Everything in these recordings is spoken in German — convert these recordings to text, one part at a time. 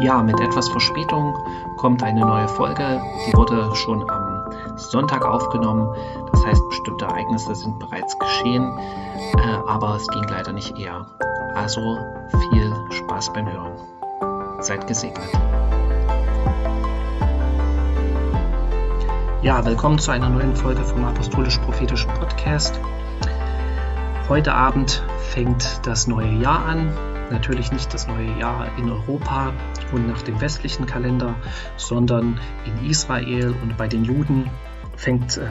Ja, mit etwas Verspätung kommt eine neue Folge. Die wurde schon am Sonntag aufgenommen. Das heißt, bestimmte Ereignisse sind bereits geschehen, äh, aber es ging leider nicht eher. Also viel Spaß beim Hören. Seid gesegnet. Ja, willkommen zu einer neuen Folge vom Apostolisch-Prophetischen Podcast. Heute Abend fängt das neue Jahr an natürlich nicht das neue Jahr in Europa und nach dem westlichen Kalender, sondern in Israel und bei den Juden fängt äh,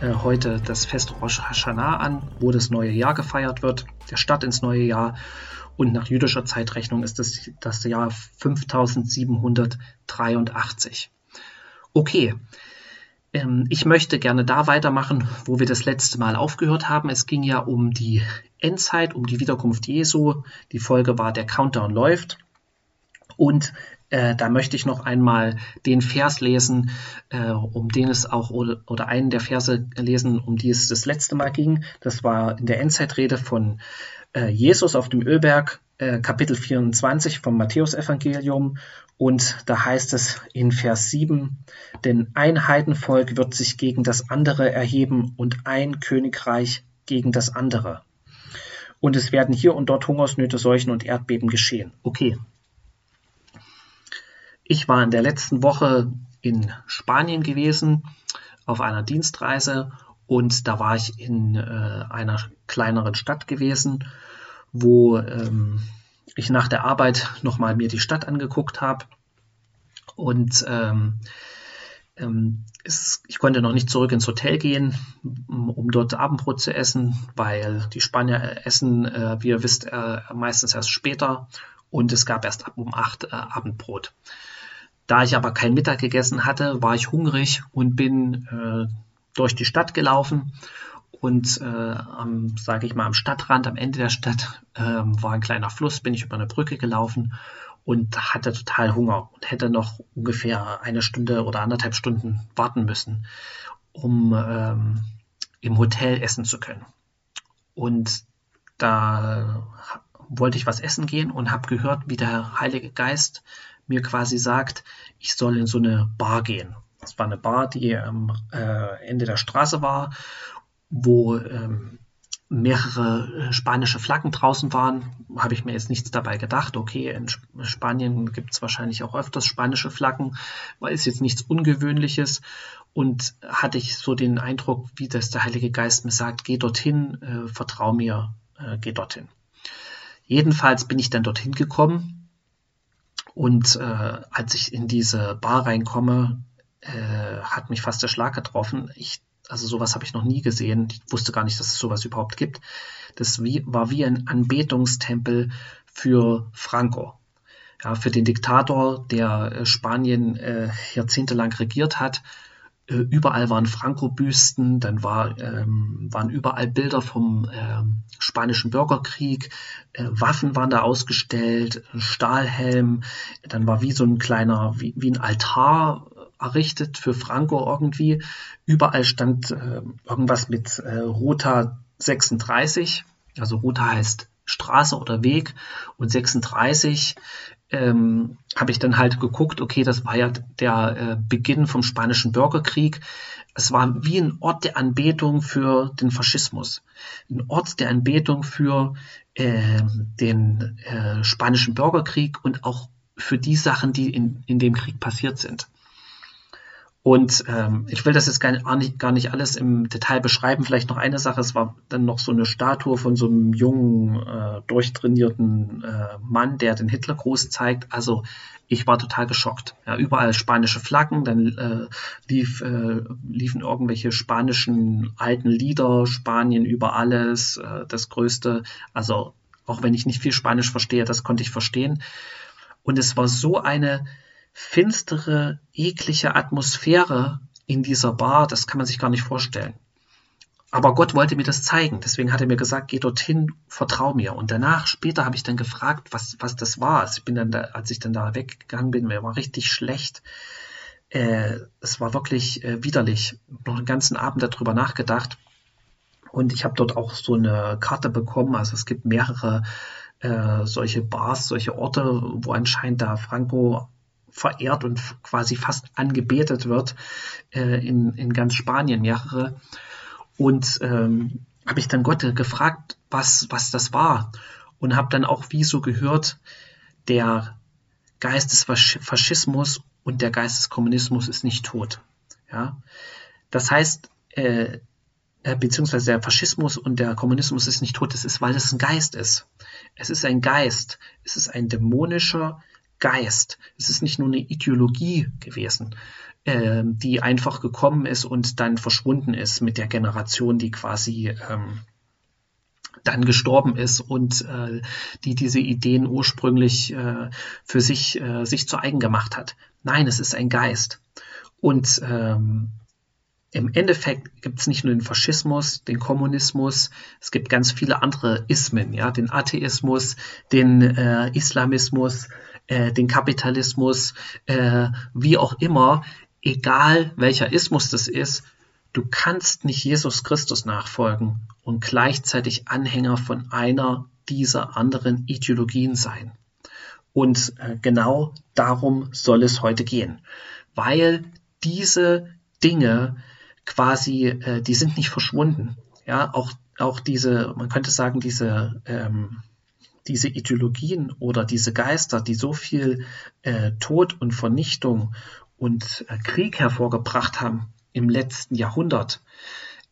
äh, heute das Fest Rosh Hashanah an, wo das neue Jahr gefeiert wird, der Start ins neue Jahr. Und nach jüdischer Zeitrechnung ist es das Jahr 5783. Okay, ähm, ich möchte gerne da weitermachen, wo wir das letzte Mal aufgehört haben. Es ging ja um die Endzeit, um die Wiederkunft Jesu. Die Folge war Der Countdown läuft. Und äh, da möchte ich noch einmal den Vers lesen, äh, um den es auch, oder, oder, einen der Verse lesen, um die es das letzte Mal ging. Das war in der Endzeitrede von äh, Jesus auf dem Ölberg, äh, Kapitel 24 vom Matthäusevangelium. Und da heißt es in Vers 7, denn ein Heidenvolk wird sich gegen das andere erheben und ein Königreich gegen das andere. Und es werden hier und dort Hungersnöte, Seuchen und Erdbeben geschehen. Okay. Ich war in der letzten Woche in Spanien gewesen auf einer Dienstreise und da war ich in äh, einer kleineren Stadt gewesen, wo ähm, ich nach der Arbeit nochmal mir die Stadt angeguckt habe und ähm, ähm, es, ich konnte noch nicht zurück ins Hotel gehen, um dort Abendbrot zu essen, weil die Spanier essen, äh, wie ihr wisst, äh, meistens erst später und es gab erst ab um 8 äh, Abendbrot. Da ich aber kein Mittag gegessen hatte, war ich hungrig und bin äh, durch die Stadt gelaufen und äh, am, sage ich mal, am Stadtrand, am Ende der Stadt äh, war ein kleiner Fluss, bin ich über eine Brücke gelaufen und hatte total Hunger und hätte noch ungefähr eine Stunde oder anderthalb Stunden warten müssen, um ähm, im Hotel essen zu können. Und da wollte ich was essen gehen und habe gehört, wie der Heilige Geist mir quasi sagt, ich soll in so eine Bar gehen. Das war eine Bar, die am äh, Ende der Straße war wo ähm, mehrere äh, spanische Flaggen draußen waren, habe ich mir jetzt nichts dabei gedacht. Okay, in Spanien gibt es wahrscheinlich auch öfters spanische Flaggen, weil es jetzt nichts Ungewöhnliches. Und hatte ich so den Eindruck, wie das der Heilige Geist mir sagt, geh dorthin, äh, vertrau mir, äh, geh dorthin. Jedenfalls bin ich dann dorthin gekommen und äh, als ich in diese Bar reinkomme, äh, hat mich fast der Schlag getroffen. Ich also sowas habe ich noch nie gesehen. Ich wusste gar nicht, dass es sowas überhaupt gibt. Das wie, war wie ein Anbetungstempel für Franco. Ja, für den Diktator, der äh, Spanien äh, jahrzehntelang regiert hat. Äh, überall waren Franco-Büsten, dann war, ähm, waren überall Bilder vom ähm, spanischen Bürgerkrieg, äh, Waffen waren da ausgestellt, Stahlhelm, dann war wie so ein kleiner, wie, wie ein Altar errichtet für Franco irgendwie. Überall stand äh, irgendwas mit äh, Ruta 36. Also Ruta heißt Straße oder Weg und 36 ähm, habe ich dann halt geguckt, okay, das war ja der äh, Beginn vom Spanischen Bürgerkrieg. Es war wie ein Ort der Anbetung für den Faschismus, ein Ort der Anbetung für äh, den äh, Spanischen Bürgerkrieg und auch für die Sachen, die in, in dem Krieg passiert sind. Und ähm, ich will das jetzt gar nicht, gar nicht alles im Detail beschreiben. Vielleicht noch eine Sache, es war dann noch so eine Statue von so einem jungen, äh, durchtrainierten äh, Mann, der den Hitlergruß zeigt. Also ich war total geschockt. Ja, überall spanische Flaggen, dann äh, lief, äh, liefen irgendwelche spanischen alten Lieder, Spanien über alles, äh, das Größte. Also auch wenn ich nicht viel Spanisch verstehe, das konnte ich verstehen. Und es war so eine finstere, eklige Atmosphäre in dieser Bar, das kann man sich gar nicht vorstellen. Aber Gott wollte mir das zeigen, deswegen hat er mir gesagt, geh dorthin, vertrau mir. Und danach, später habe ich dann gefragt, was, was das war. Also ich bin dann da, als ich dann da weggegangen bin, mir war richtig schlecht. Äh, es war wirklich äh, widerlich. Noch einen ganzen Abend darüber nachgedacht. Und ich habe dort auch so eine Karte bekommen. Also es gibt mehrere äh, solche Bars, solche Orte, wo anscheinend da Franco verehrt und quasi fast angebetet wird äh, in, in ganz Spanien, mehrere. Und ähm, habe ich dann Gott gefragt, was, was das war. Und habe dann auch wie so gehört, der Geist des Faschismus und der Geist des Kommunismus ist nicht tot. Ja? Das heißt, äh, äh, beziehungsweise der Faschismus und der Kommunismus ist nicht tot, es ist, weil es ein Geist ist. Es ist ein Geist, es ist ein dämonischer Geist. Es ist nicht nur eine Ideologie gewesen, äh, die einfach gekommen ist und dann verschwunden ist mit der Generation, die quasi ähm, dann gestorben ist und äh, die diese Ideen ursprünglich äh, für sich, äh, sich zu eigen gemacht hat. Nein, es ist ein Geist. Und ähm, im Endeffekt gibt es nicht nur den Faschismus, den Kommunismus, es gibt ganz viele andere Ismen, ja, den Atheismus, den äh, Islamismus, äh, den Kapitalismus, äh, wie auch immer, egal welcher Ismus das ist, du kannst nicht Jesus Christus nachfolgen und gleichzeitig Anhänger von einer dieser anderen Ideologien sein. Und äh, genau darum soll es heute gehen, weil diese Dinge quasi, äh, die sind nicht verschwunden. Ja, auch, auch diese, man könnte sagen, diese, ähm, diese Ideologien oder diese Geister, die so viel äh, Tod und Vernichtung und äh, Krieg hervorgebracht haben im letzten Jahrhundert,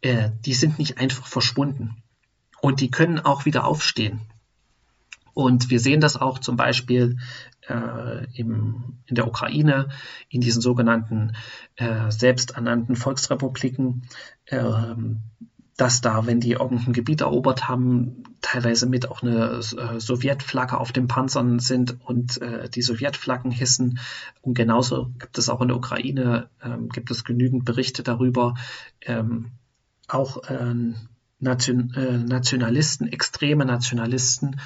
äh, die sind nicht einfach verschwunden. Und die können auch wieder aufstehen. Und wir sehen das auch zum Beispiel äh, im, in der Ukraine, in diesen sogenannten äh, selbsternannten Volksrepubliken, äh, dass da, wenn die irgendein Gebiet erobert haben, teilweise mit auch eine äh, Sowjetflagge auf den Panzern sind und äh, die Sowjetflaggen hissen. Und genauso gibt es auch in der Ukraine, ähm, gibt es genügend Berichte darüber, ähm, auch äh, Nation, äh, Nationalisten, extreme Nationalisten,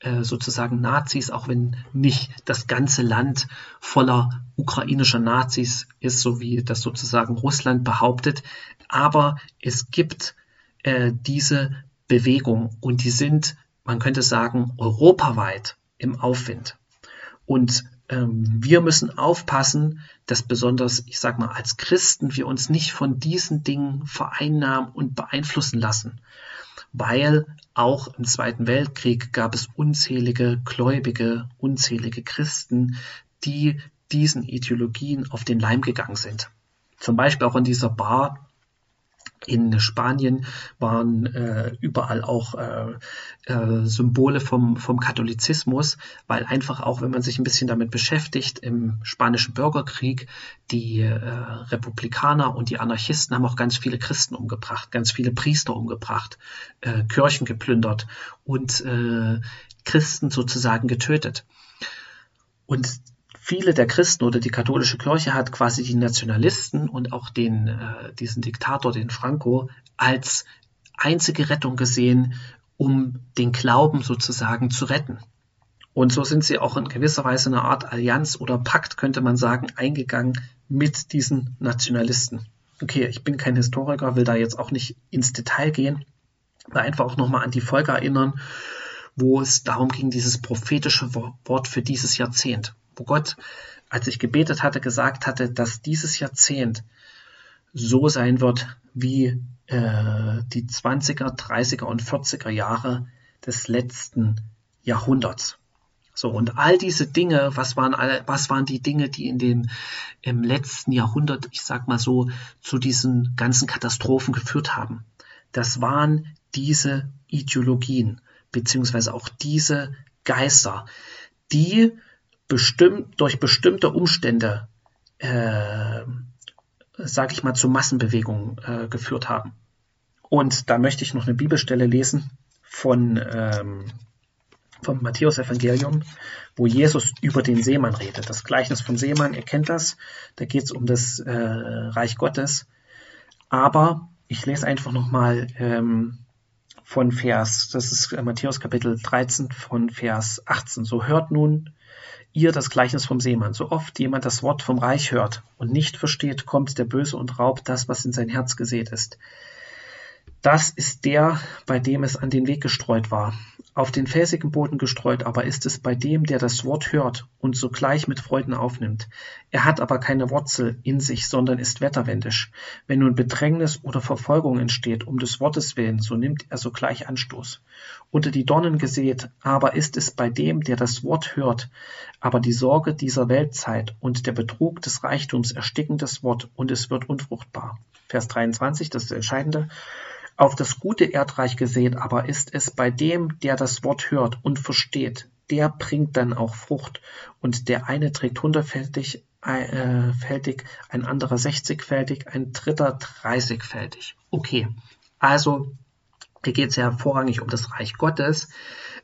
äh, sozusagen Nazis, auch wenn nicht das ganze Land voller ukrainischer Nazis ist, so wie das sozusagen Russland behauptet. Aber es gibt äh, diese Bewegung und die sind, man könnte sagen, europaweit im Aufwind. Und ähm, wir müssen aufpassen, dass besonders, ich sage mal, als Christen wir uns nicht von diesen Dingen vereinnahmen und beeinflussen lassen, weil auch im Zweiten Weltkrieg gab es unzählige Gläubige, unzählige Christen, die diesen Ideologien auf den Leim gegangen sind. Zum Beispiel auch in dieser Bar in Spanien waren äh, überall auch äh, äh, Symbole vom, vom Katholizismus, weil einfach auch, wenn man sich ein bisschen damit beschäftigt, im spanischen Bürgerkrieg, die äh, Republikaner und die Anarchisten haben auch ganz viele Christen umgebracht, ganz viele Priester umgebracht, äh, Kirchen geplündert und äh, Christen sozusagen getötet. Und viele der Christen oder die katholische Kirche hat quasi die Nationalisten und auch den, äh, diesen Diktator, den Franco, als einzige Rettung gesehen, um den Glauben sozusagen zu retten. Und so sind sie auch in gewisser Weise eine Art Allianz oder Pakt, könnte man sagen, eingegangen mit diesen Nationalisten. Okay, ich bin kein Historiker, will da jetzt auch nicht ins Detail gehen, aber einfach auch nochmal an die Folge erinnern, wo es darum ging, dieses prophetische Wort für dieses Jahrzehnt wo Gott, als ich gebetet hatte, gesagt hatte, dass dieses Jahrzehnt so sein wird wie äh, die 20er, 30er und 40er Jahre des letzten Jahrhunderts. So, und all diese Dinge, was waren, alle, was waren die Dinge, die in dem, im letzten Jahrhundert, ich sag mal so, zu diesen ganzen Katastrophen geführt haben? Das waren diese Ideologien, beziehungsweise auch diese Geister, die bestimmt, durch bestimmte Umstände, äh, sage ich mal, zu Massenbewegungen äh, geführt haben. Und da möchte ich noch eine Bibelstelle lesen von ähm, vom Matthäus-Evangelium, wo Jesus über den Seemann redet. Das Gleichnis vom Seemann, ihr kennt das, da geht es um das äh, Reich Gottes. Aber ich lese einfach nochmal ähm, von Vers, das ist Matthäus Kapitel 13 von Vers 18. So hört nun ihr das Gleichnis vom Seemann. So oft jemand das Wort vom Reich hört und nicht versteht, kommt der Böse und raubt das, was in sein Herz gesät ist. Das ist der, bei dem es an den Weg gestreut war. Auf den felsigen Boden gestreut aber ist es bei dem, der das Wort hört und sogleich mit Freuden aufnimmt. Er hat aber keine Wurzel in sich, sondern ist wetterwendisch. Wenn nun Bedrängnis oder Verfolgung entsteht um des Wortes willen, so nimmt er sogleich Anstoß. Unter die Dornen gesät aber ist es bei dem, der das Wort hört, aber die Sorge dieser Weltzeit und der Betrug des Reichtums ersticken das Wort und es wird unfruchtbar. Vers 23, das ist das Entscheidende. Auf das gute Erdreich gesehen aber ist es bei dem, der das Wort hört und versteht, der bringt dann auch Frucht. Und der eine trägt hundertfältig, äh, fältig, ein anderer sechzigfältig, ein dritter dreißigfältig. Okay, also hier geht es ja vorrangig um das Reich Gottes,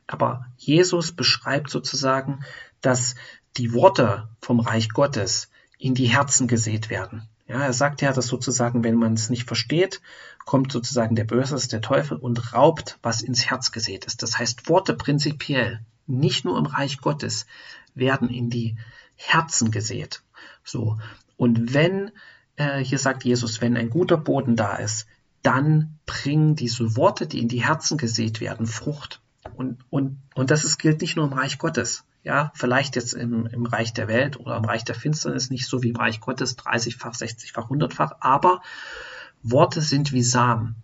aber Jesus beschreibt sozusagen, dass die Worte vom Reich Gottes in die Herzen gesät werden. Ja, er sagt ja, dass sozusagen, wenn man es nicht versteht, kommt sozusagen der Böse, der Teufel und raubt, was ins Herz gesät ist. Das heißt, Worte prinzipiell, nicht nur im Reich Gottes, werden in die Herzen gesät. So. Und wenn, äh, hier sagt Jesus, wenn ein guter Boden da ist, dann bringen diese Worte, die in die Herzen gesät werden, Frucht. Und, und, und das ist, gilt nicht nur im Reich Gottes. Ja, vielleicht jetzt im, im Reich der Welt oder im Reich der Finsternis nicht so wie im Reich Gottes, 30-fach, 60-fach, 100-fach, aber Worte sind wie Samen.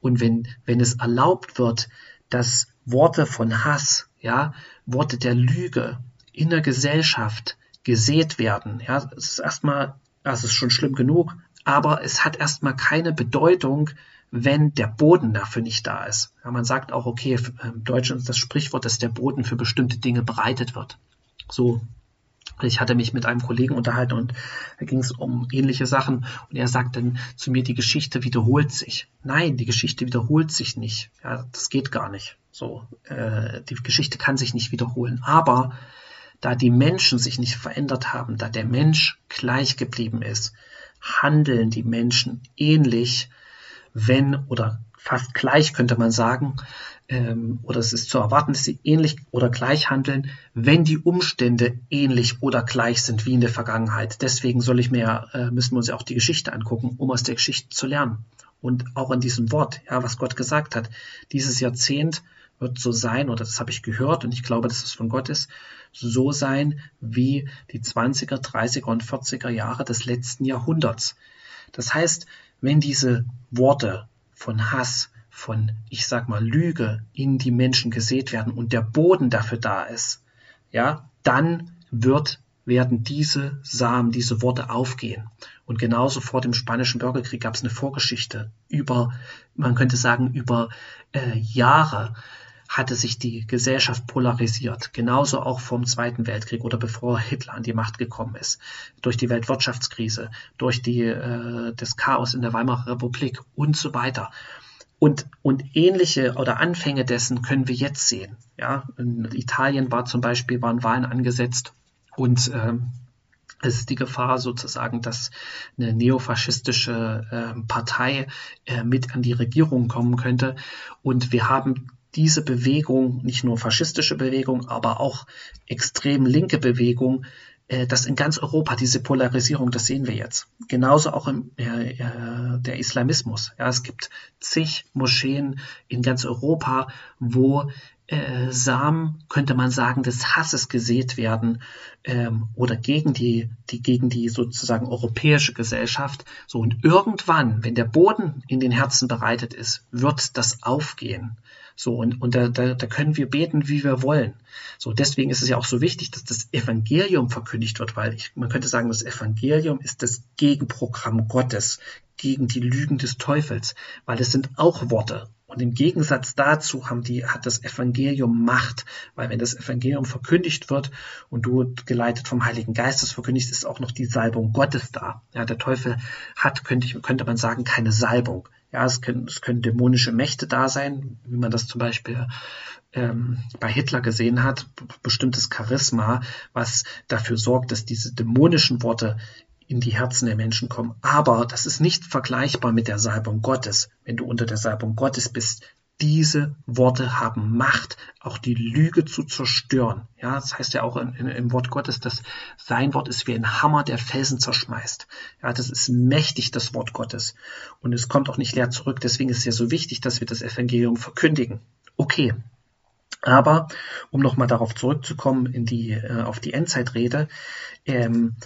Und wenn, wenn es erlaubt wird, dass Worte von Hass, ja, Worte der Lüge in der Gesellschaft gesät werden, ja, es ist erstmal, das ist schon schlimm genug, aber es hat erstmal keine Bedeutung, wenn der Boden dafür nicht da ist. Ja, man sagt auch, okay, im Deutschen ist das Sprichwort, dass der Boden für bestimmte Dinge bereitet wird. So, ich hatte mich mit einem Kollegen unterhalten und da ging es um ähnliche Sachen und er sagt dann zu mir, die Geschichte wiederholt sich. Nein, die Geschichte wiederholt sich nicht. Ja, das geht gar nicht. So, äh, die Geschichte kann sich nicht wiederholen. Aber da die Menschen sich nicht verändert haben, da der Mensch gleich geblieben ist, handeln die Menschen ähnlich wenn oder fast gleich könnte man sagen, ähm, oder es ist zu erwarten, dass sie ähnlich oder gleich handeln, wenn die Umstände ähnlich oder gleich sind wie in der Vergangenheit. Deswegen soll ich mir, äh, müssen wir uns ja auch die Geschichte angucken, um aus der Geschichte zu lernen. Und auch an diesem Wort, ja, was Gott gesagt hat, dieses Jahrzehnt wird so sein, oder das habe ich gehört und ich glaube, dass es von Gott ist, so sein wie die 20er, 30er und 40er Jahre des letzten Jahrhunderts. Das heißt, wenn diese Worte von Hass, von, ich sag mal, Lüge in die Menschen gesät werden und der Boden dafür da ist, ja, dann wird, werden diese Samen, diese Worte aufgehen. Und genauso vor dem Spanischen Bürgerkrieg gab es eine Vorgeschichte über, man könnte sagen, über äh, Jahre, hatte sich die Gesellschaft polarisiert. Genauso auch vom Zweiten Weltkrieg oder bevor Hitler an die Macht gekommen ist. Durch die Weltwirtschaftskrise, durch die, äh, das Chaos in der Weimarer Republik und so weiter. Und, und ähnliche oder Anfänge dessen können wir jetzt sehen. Ja, in Italien war zum Beispiel, waren Wahlen angesetzt und ähm, es ist die Gefahr sozusagen, dass eine neofaschistische äh, Partei äh, mit an die Regierung kommen könnte. Und wir haben diese Bewegung, nicht nur faschistische Bewegung, aber auch extrem linke Bewegung, äh, das in ganz Europa, diese Polarisierung, das sehen wir jetzt. Genauso auch im, äh, äh, der Islamismus. Ja, es gibt zig Moscheen in ganz Europa, wo äh, Samen, könnte man sagen, des Hasses gesät werden ähm, oder gegen die, die, gegen die sozusagen europäische Gesellschaft. So, und irgendwann, wenn der Boden in den Herzen bereitet ist, wird das aufgehen. So, und, und da, da, da können wir beten, wie wir wollen. So, deswegen ist es ja auch so wichtig, dass das Evangelium verkündigt wird, weil ich, man könnte sagen, das Evangelium ist das Gegenprogramm Gottes gegen die Lügen des Teufels, weil es sind auch Worte. Und im Gegensatz dazu haben die, hat das Evangelium Macht, weil wenn das Evangelium verkündigt wird und du geleitet vom Heiligen Geistes verkündigst, ist auch noch die Salbung Gottes da. Ja, der Teufel hat, könnte, ich, könnte man sagen, keine Salbung. Ja, es können, es können dämonische Mächte da sein, wie man das zum Beispiel ähm, bei Hitler gesehen hat, bestimmtes Charisma, was dafür sorgt, dass diese dämonischen Worte in die Herzen der Menschen kommen. Aber das ist nicht vergleichbar mit der Salbung Gottes. Wenn du unter der Salbung Gottes bist, diese Worte haben Macht, auch die Lüge zu zerstören. Ja, das heißt ja auch in, in, im Wort Gottes, dass sein Wort ist wie ein Hammer, der Felsen zerschmeißt. Ja, das ist mächtig, das Wort Gottes. Und es kommt auch nicht leer zurück. Deswegen ist es ja so wichtig, dass wir das Evangelium verkündigen. Okay. Aber um nochmal darauf zurückzukommen, in die, äh, auf die Endzeitrede, ähm,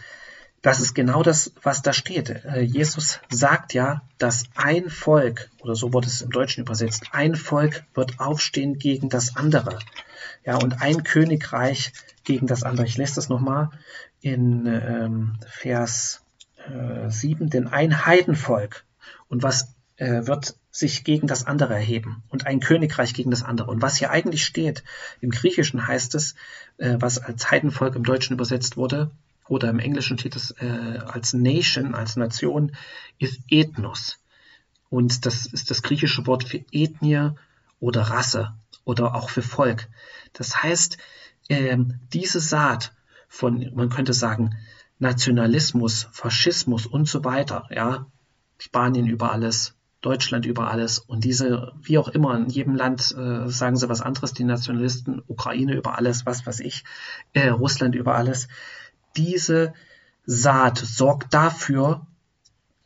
das ist genau das, was da steht. Äh, Jesus sagt ja, dass ein Volk, oder so wurde es im Deutschen übersetzt, ein Volk wird aufstehen gegen das andere. Ja, und ein Königreich gegen das andere. Ich lese das nochmal in ähm, Vers äh, 7, denn ein Heidenvolk und was äh, wird sich gegen das andere erheben und ein Königreich gegen das andere. Und was hier eigentlich steht, im Griechischen heißt es, äh, was als Heidenvolk im Deutschen übersetzt wurde, oder im Englischen steht es äh, als Nation, als Nation, ist Ethnos. Und das ist das griechische Wort für Ethnie oder Rasse oder auch für Volk. Das heißt, äh, diese Saat von, man könnte sagen, Nationalismus, Faschismus und so weiter, ja, Spanien über alles, Deutschland über alles und diese, wie auch immer, in jedem Land äh, sagen sie was anderes, die Nationalisten, Ukraine über alles, was weiß ich, äh, Russland über alles. Diese Saat sorgt dafür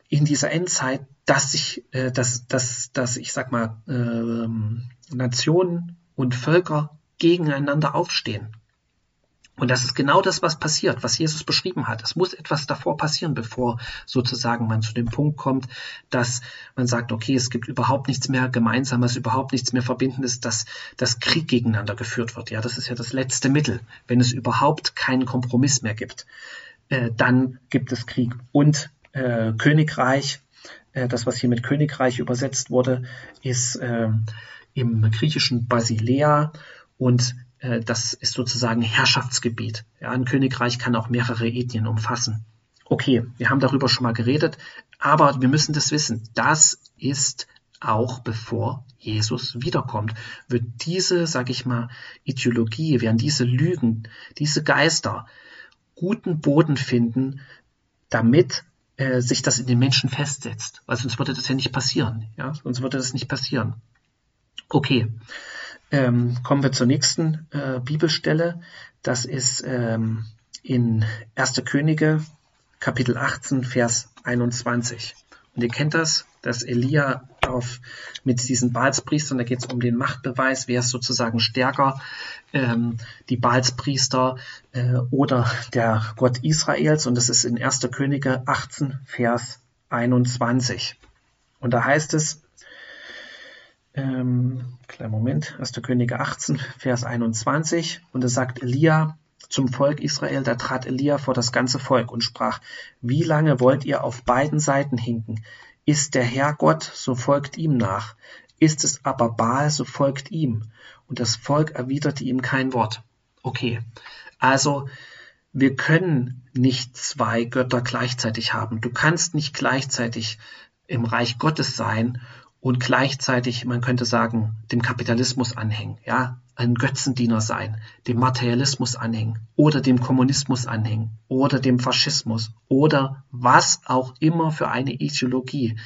in dieser Endzeit, dass sich, äh, dass, dass, dass ich sag mal, äh, Nationen und Völker gegeneinander aufstehen. Und das ist genau das, was passiert, was Jesus beschrieben hat. Es muss etwas davor passieren, bevor sozusagen man zu dem Punkt kommt, dass man sagt, okay, es gibt überhaupt nichts mehr Gemeinsames, überhaupt nichts mehr Verbindendes, dass das Krieg gegeneinander geführt wird. Ja, das ist ja das letzte Mittel. Wenn es überhaupt keinen Kompromiss mehr gibt, äh, dann gibt es Krieg. Und äh, Königreich, äh, das, was hier mit Königreich übersetzt wurde, ist äh, im griechischen Basilea und äh, das ist sozusagen Herrschaftsgebiet. Ja, ein Königreich kann auch mehrere Ethnien umfassen. Okay, wir haben darüber schon mal geredet, aber wir müssen das wissen. Das ist auch bevor Jesus wiederkommt, wird diese, sag ich mal, Ideologie, werden diese Lügen, diese Geister guten Boden finden, damit äh, sich das in den Menschen festsetzt. Weil sonst würde das ja nicht passieren. Ja? Sonst würde das nicht passieren. Okay, ähm, kommen wir zur nächsten äh, Bibelstelle. Das ist ähm, in 1. Könige, Kapitel 18, Vers 21. Und ihr kennt das, dass Elia auf, mit diesen Baalspriestern, da geht es um den Machtbeweis, wer ist sozusagen stärker, ähm, die Baalspriester äh, oder der Gott Israels. Und das ist in 1. Könige 18, Vers 21. Und da heißt es, ähm, kleinen Moment, 1. Könige 18, Vers 21. Und es sagt Elia zum Volk Israel, da trat Elia vor das ganze Volk und sprach, wie lange wollt ihr auf beiden Seiten hinken? Ist der Herr Gott, so folgt ihm nach. Ist es aber Baal, so folgt ihm. Und das Volk erwiderte ihm kein Wort. Okay, also wir können nicht zwei Götter gleichzeitig haben. Du kannst nicht gleichzeitig im Reich Gottes sein und gleichzeitig, man könnte sagen, dem Kapitalismus anhängen, ja, ein Götzendiener sein, dem Materialismus anhängen oder dem Kommunismus anhängen oder dem Faschismus oder was auch immer für eine Ideologie.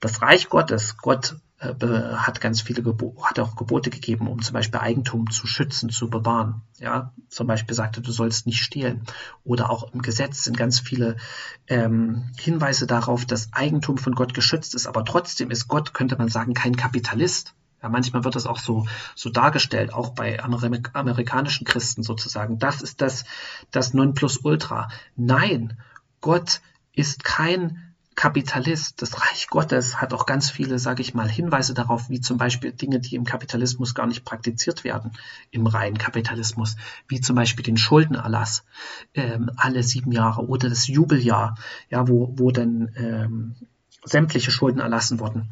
Das Reich Gottes, Gott hat ganz viele Gebo hat auch Gebote gegeben, um zum Beispiel Eigentum zu schützen, zu bewahren. Ja, zum Beispiel sagte, du sollst nicht stehlen. Oder auch im Gesetz sind ganz viele ähm, Hinweise darauf, dass Eigentum von Gott geschützt ist. Aber trotzdem ist Gott, könnte man sagen, kein Kapitalist. Ja, manchmal wird das auch so, so dargestellt, auch bei Amerik amerikanischen Christen sozusagen. Das ist das, das Nonplusultra. Nein, Gott ist kein Kapitalist, das Reich Gottes hat auch ganz viele, sage ich mal, Hinweise darauf, wie zum Beispiel Dinge, die im Kapitalismus gar nicht praktiziert werden, im reinen Kapitalismus, wie zum Beispiel den Schuldenerlass ähm, alle sieben Jahre oder das Jubeljahr, ja, wo, wo dann ähm, sämtliche Schulden erlassen wurden.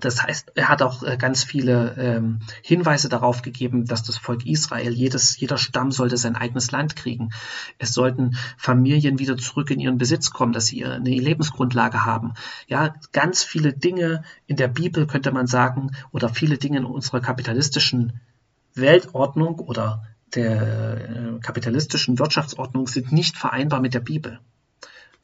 Das heißt, er hat auch äh, ganz viele ähm, Hinweise darauf gegeben, dass das Volk Israel, jedes, jeder Stamm sollte sein eigenes Land kriegen. Es sollten Familien wieder zurück in ihren Besitz kommen, dass sie eine Lebensgrundlage haben. Ja, ganz viele Dinge in der Bibel könnte man sagen, oder viele Dinge in unserer kapitalistischen Weltordnung oder der äh, kapitalistischen Wirtschaftsordnung sind nicht vereinbar mit der Bibel.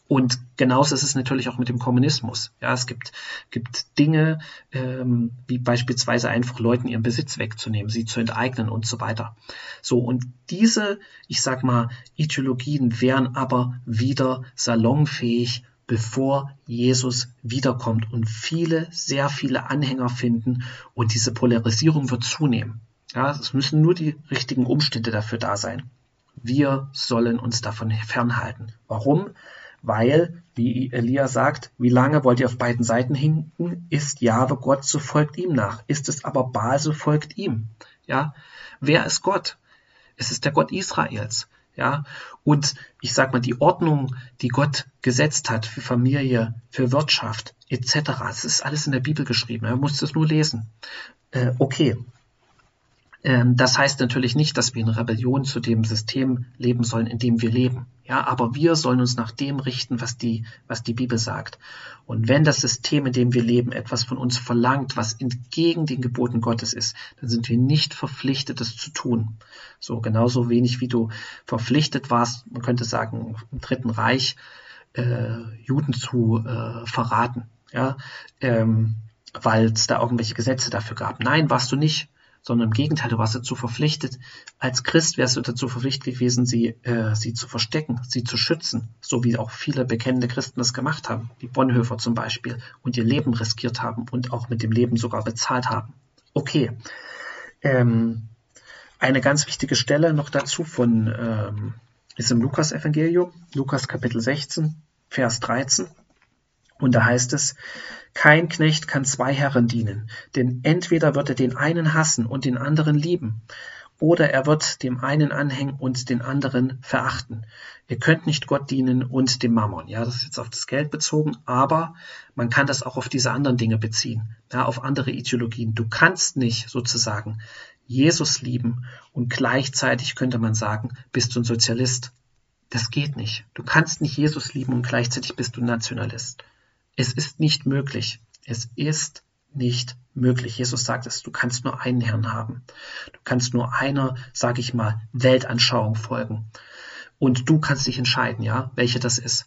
Und genauso ist es natürlich auch mit dem Kommunismus. Ja, es gibt, gibt Dinge, ähm, wie beispielsweise einfach Leuten ihren Besitz wegzunehmen, sie zu enteignen und so weiter. So, und diese, ich sag mal, Ideologien wären aber wieder salonfähig, bevor Jesus wiederkommt und viele, sehr viele Anhänger finden und diese Polarisierung wird zunehmen. Ja, es müssen nur die richtigen Umstände dafür da sein. Wir sollen uns davon fernhalten. Warum? Weil, wie Elia sagt, wie lange wollt ihr auf beiden Seiten hinken? Ist Jahwe Gott, so folgt ihm nach. Ist es aber Baal, so folgt ihm. Ja, wer ist Gott? Es ist der Gott Israels. Ja, und ich sag mal, die Ordnung, die Gott gesetzt hat für Familie, für Wirtschaft, etc., es ist alles in der Bibel geschrieben. Man muss das nur lesen. Äh, okay, das heißt natürlich nicht, dass wir in Rebellion zu dem System leben sollen, in dem wir leben. Ja, aber wir sollen uns nach dem richten, was die, was die Bibel sagt. Und wenn das System, in dem wir leben, etwas von uns verlangt, was entgegen den Geboten Gottes ist, dann sind wir nicht verpflichtet, es zu tun. So genauso wenig wie du verpflichtet warst, man könnte sagen, im Dritten Reich äh, Juden zu äh, verraten. Ja, ähm, weil es da irgendwelche Gesetze dafür gab. Nein, warst du nicht sondern im Gegenteil, du warst dazu verpflichtet, als Christ wärst du dazu verpflichtet gewesen, sie, äh, sie zu verstecken, sie zu schützen, so wie auch viele bekennende Christen das gemacht haben, wie Bonhoeffer zum Beispiel, und ihr Leben riskiert haben und auch mit dem Leben sogar bezahlt haben. Okay. Ähm, eine ganz wichtige Stelle noch dazu von ähm, ist im Lukas-Evangelium, Lukas Kapitel 16, Vers 13. Und da heißt es, kein Knecht kann zwei Herren dienen, denn entweder wird er den einen hassen und den anderen lieben, oder er wird dem einen anhängen und den anderen verachten. Ihr könnt nicht Gott dienen und dem Mammon. Ja, das ist jetzt auf das Geld bezogen, aber man kann das auch auf diese anderen Dinge beziehen, ja, auf andere Ideologien. Du kannst nicht sozusagen Jesus lieben und gleichzeitig könnte man sagen, bist du ein Sozialist. Das geht nicht. Du kannst nicht Jesus lieben und gleichzeitig bist du Nationalist. Es ist nicht möglich. Es ist nicht möglich. Jesus sagt es, du kannst nur einen Herrn haben. Du kannst nur einer, sage ich mal, Weltanschauung folgen. Und du kannst dich entscheiden, ja, welche das ist.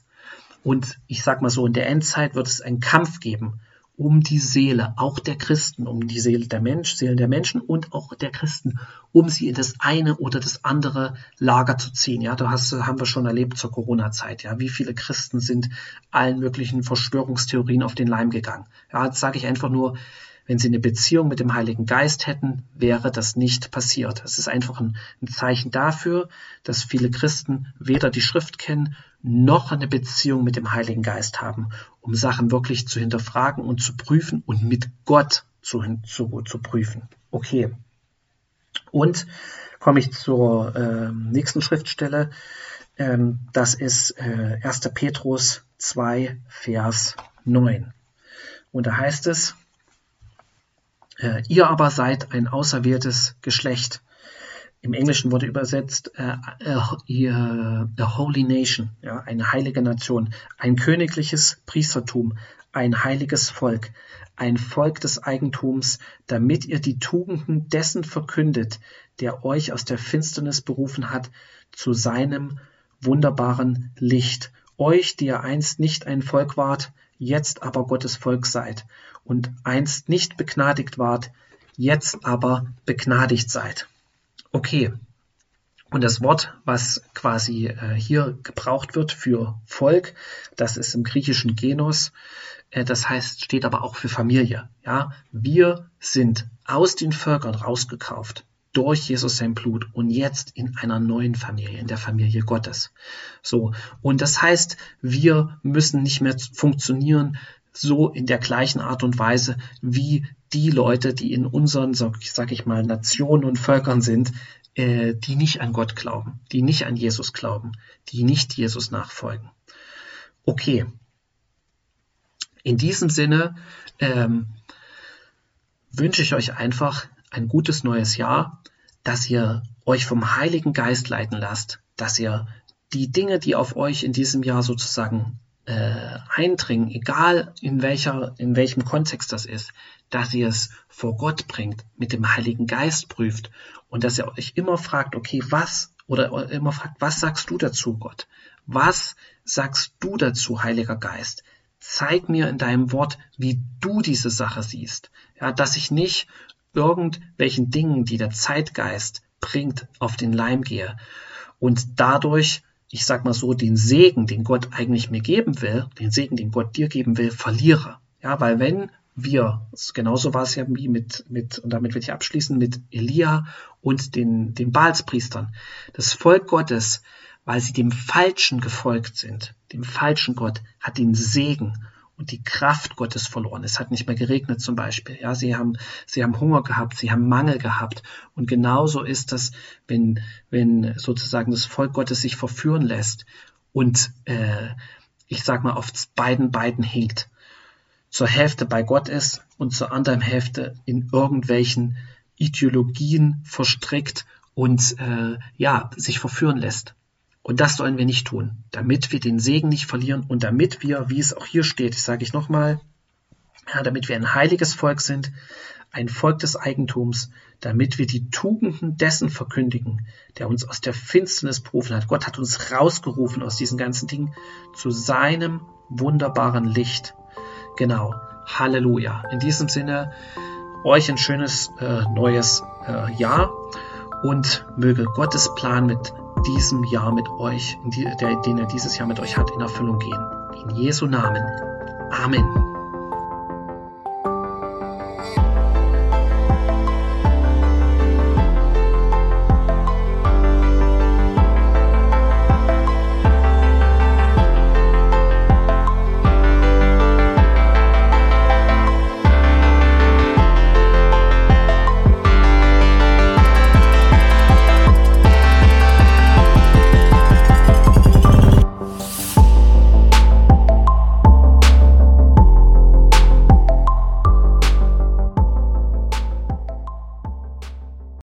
Und ich sag mal so, in der Endzeit wird es einen Kampf geben um die Seele, auch der Christen, um die Seele der Mensch, Seelen der Menschen und auch der Christen, um sie in das eine oder das andere Lager zu ziehen. Ja, da hast, haben wir schon erlebt zur Corona-Zeit. Ja, wie viele Christen sind allen möglichen Verschwörungstheorien auf den Leim gegangen. Ja, jetzt sage ich einfach nur, wenn sie eine Beziehung mit dem Heiligen Geist hätten, wäre das nicht passiert. Es ist einfach ein, ein Zeichen dafür, dass viele Christen weder die Schrift kennen noch eine Beziehung mit dem Heiligen Geist haben, um Sachen wirklich zu hinterfragen und zu prüfen und mit Gott zu, zu, zu prüfen. Okay. Und komme ich zur äh, nächsten Schriftstelle. Ähm, das ist äh, 1. Petrus 2, Vers 9. Und da heißt es, äh, ihr aber seid ein auserwähltes Geschlecht, im Englischen wurde übersetzt äh, a, a, Holy Nation, ja, eine heilige Nation, ein königliches Priestertum, ein heiliges Volk, ein Volk des Eigentums, damit ihr die Tugenden dessen verkündet, der euch aus der Finsternis berufen hat, zu seinem wunderbaren Licht. Euch, die ihr einst nicht ein Volk wart, jetzt aber Gottes Volk seid, und einst nicht begnadigt wart, jetzt aber begnadigt seid. Okay. Und das Wort, was quasi äh, hier gebraucht wird für Volk, das ist im griechischen Genos. Äh, das heißt, steht aber auch für Familie. Ja, wir sind aus den Völkern rausgekauft durch Jesus sein Blut und jetzt in einer neuen Familie, in der Familie Gottes. So. Und das heißt, wir müssen nicht mehr funktionieren so in der gleichen Art und Weise wie die Leute, die in unseren, sag, ich mal, Nationen und Völkern sind, äh, die nicht an Gott glauben, die nicht an Jesus glauben, die nicht Jesus nachfolgen. Okay. In diesem Sinne ähm, wünsche ich euch einfach ein gutes neues Jahr, dass ihr euch vom Heiligen Geist leiten lasst, dass ihr die Dinge, die auf euch in diesem Jahr sozusagen äh, eindringen, egal in welcher, in welchem Kontext das ist, dass ihr es vor Gott bringt, mit dem Heiligen Geist prüft und dass ihr euch immer fragt, okay, was oder immer fragt, was sagst du dazu, Gott? Was sagst du dazu, Heiliger Geist? Zeig mir in deinem Wort, wie du diese Sache siehst. Ja, dass ich nicht irgendwelchen Dingen, die der Zeitgeist bringt, auf den Leim gehe und dadurch ich sag mal so, den Segen, den Gott eigentlich mir geben will, den Segen, den Gott dir geben will, verliere. Ja, weil wenn wir, genauso war es ja wie mit, mit, und damit will ich abschließen, mit Elia und den, den Baalspriestern. Das Volk Gottes, weil sie dem Falschen gefolgt sind, dem falschen Gott, hat den Segen und die Kraft Gottes verloren. Es hat nicht mehr geregnet zum Beispiel. Ja, sie haben, sie haben Hunger gehabt, sie haben Mangel gehabt. Und genauso ist das, wenn, wenn sozusagen das Volk Gottes sich verführen lässt und äh, ich sag mal auf beiden Beinen hinkt. Zur Hälfte bei Gott ist und zur anderen Hälfte in irgendwelchen Ideologien verstrickt und äh, ja, sich verführen lässt. Und das sollen wir nicht tun, damit wir den Segen nicht verlieren und damit wir, wie es auch hier steht, ich sage ich nochmal, ja, damit wir ein heiliges Volk sind, ein Volk des Eigentums, damit wir die Tugenden dessen verkündigen, der uns aus der Finsternis berufen hat. Gott hat uns rausgerufen aus diesen ganzen Dingen zu seinem wunderbaren Licht. Genau. Halleluja. In diesem Sinne, euch ein schönes äh, neues äh, Jahr und möge Gottes Plan mit diesem Jahr mit euch, die, der, den er dieses Jahr mit euch hat, in Erfüllung gehen. In Jesu Namen. Amen.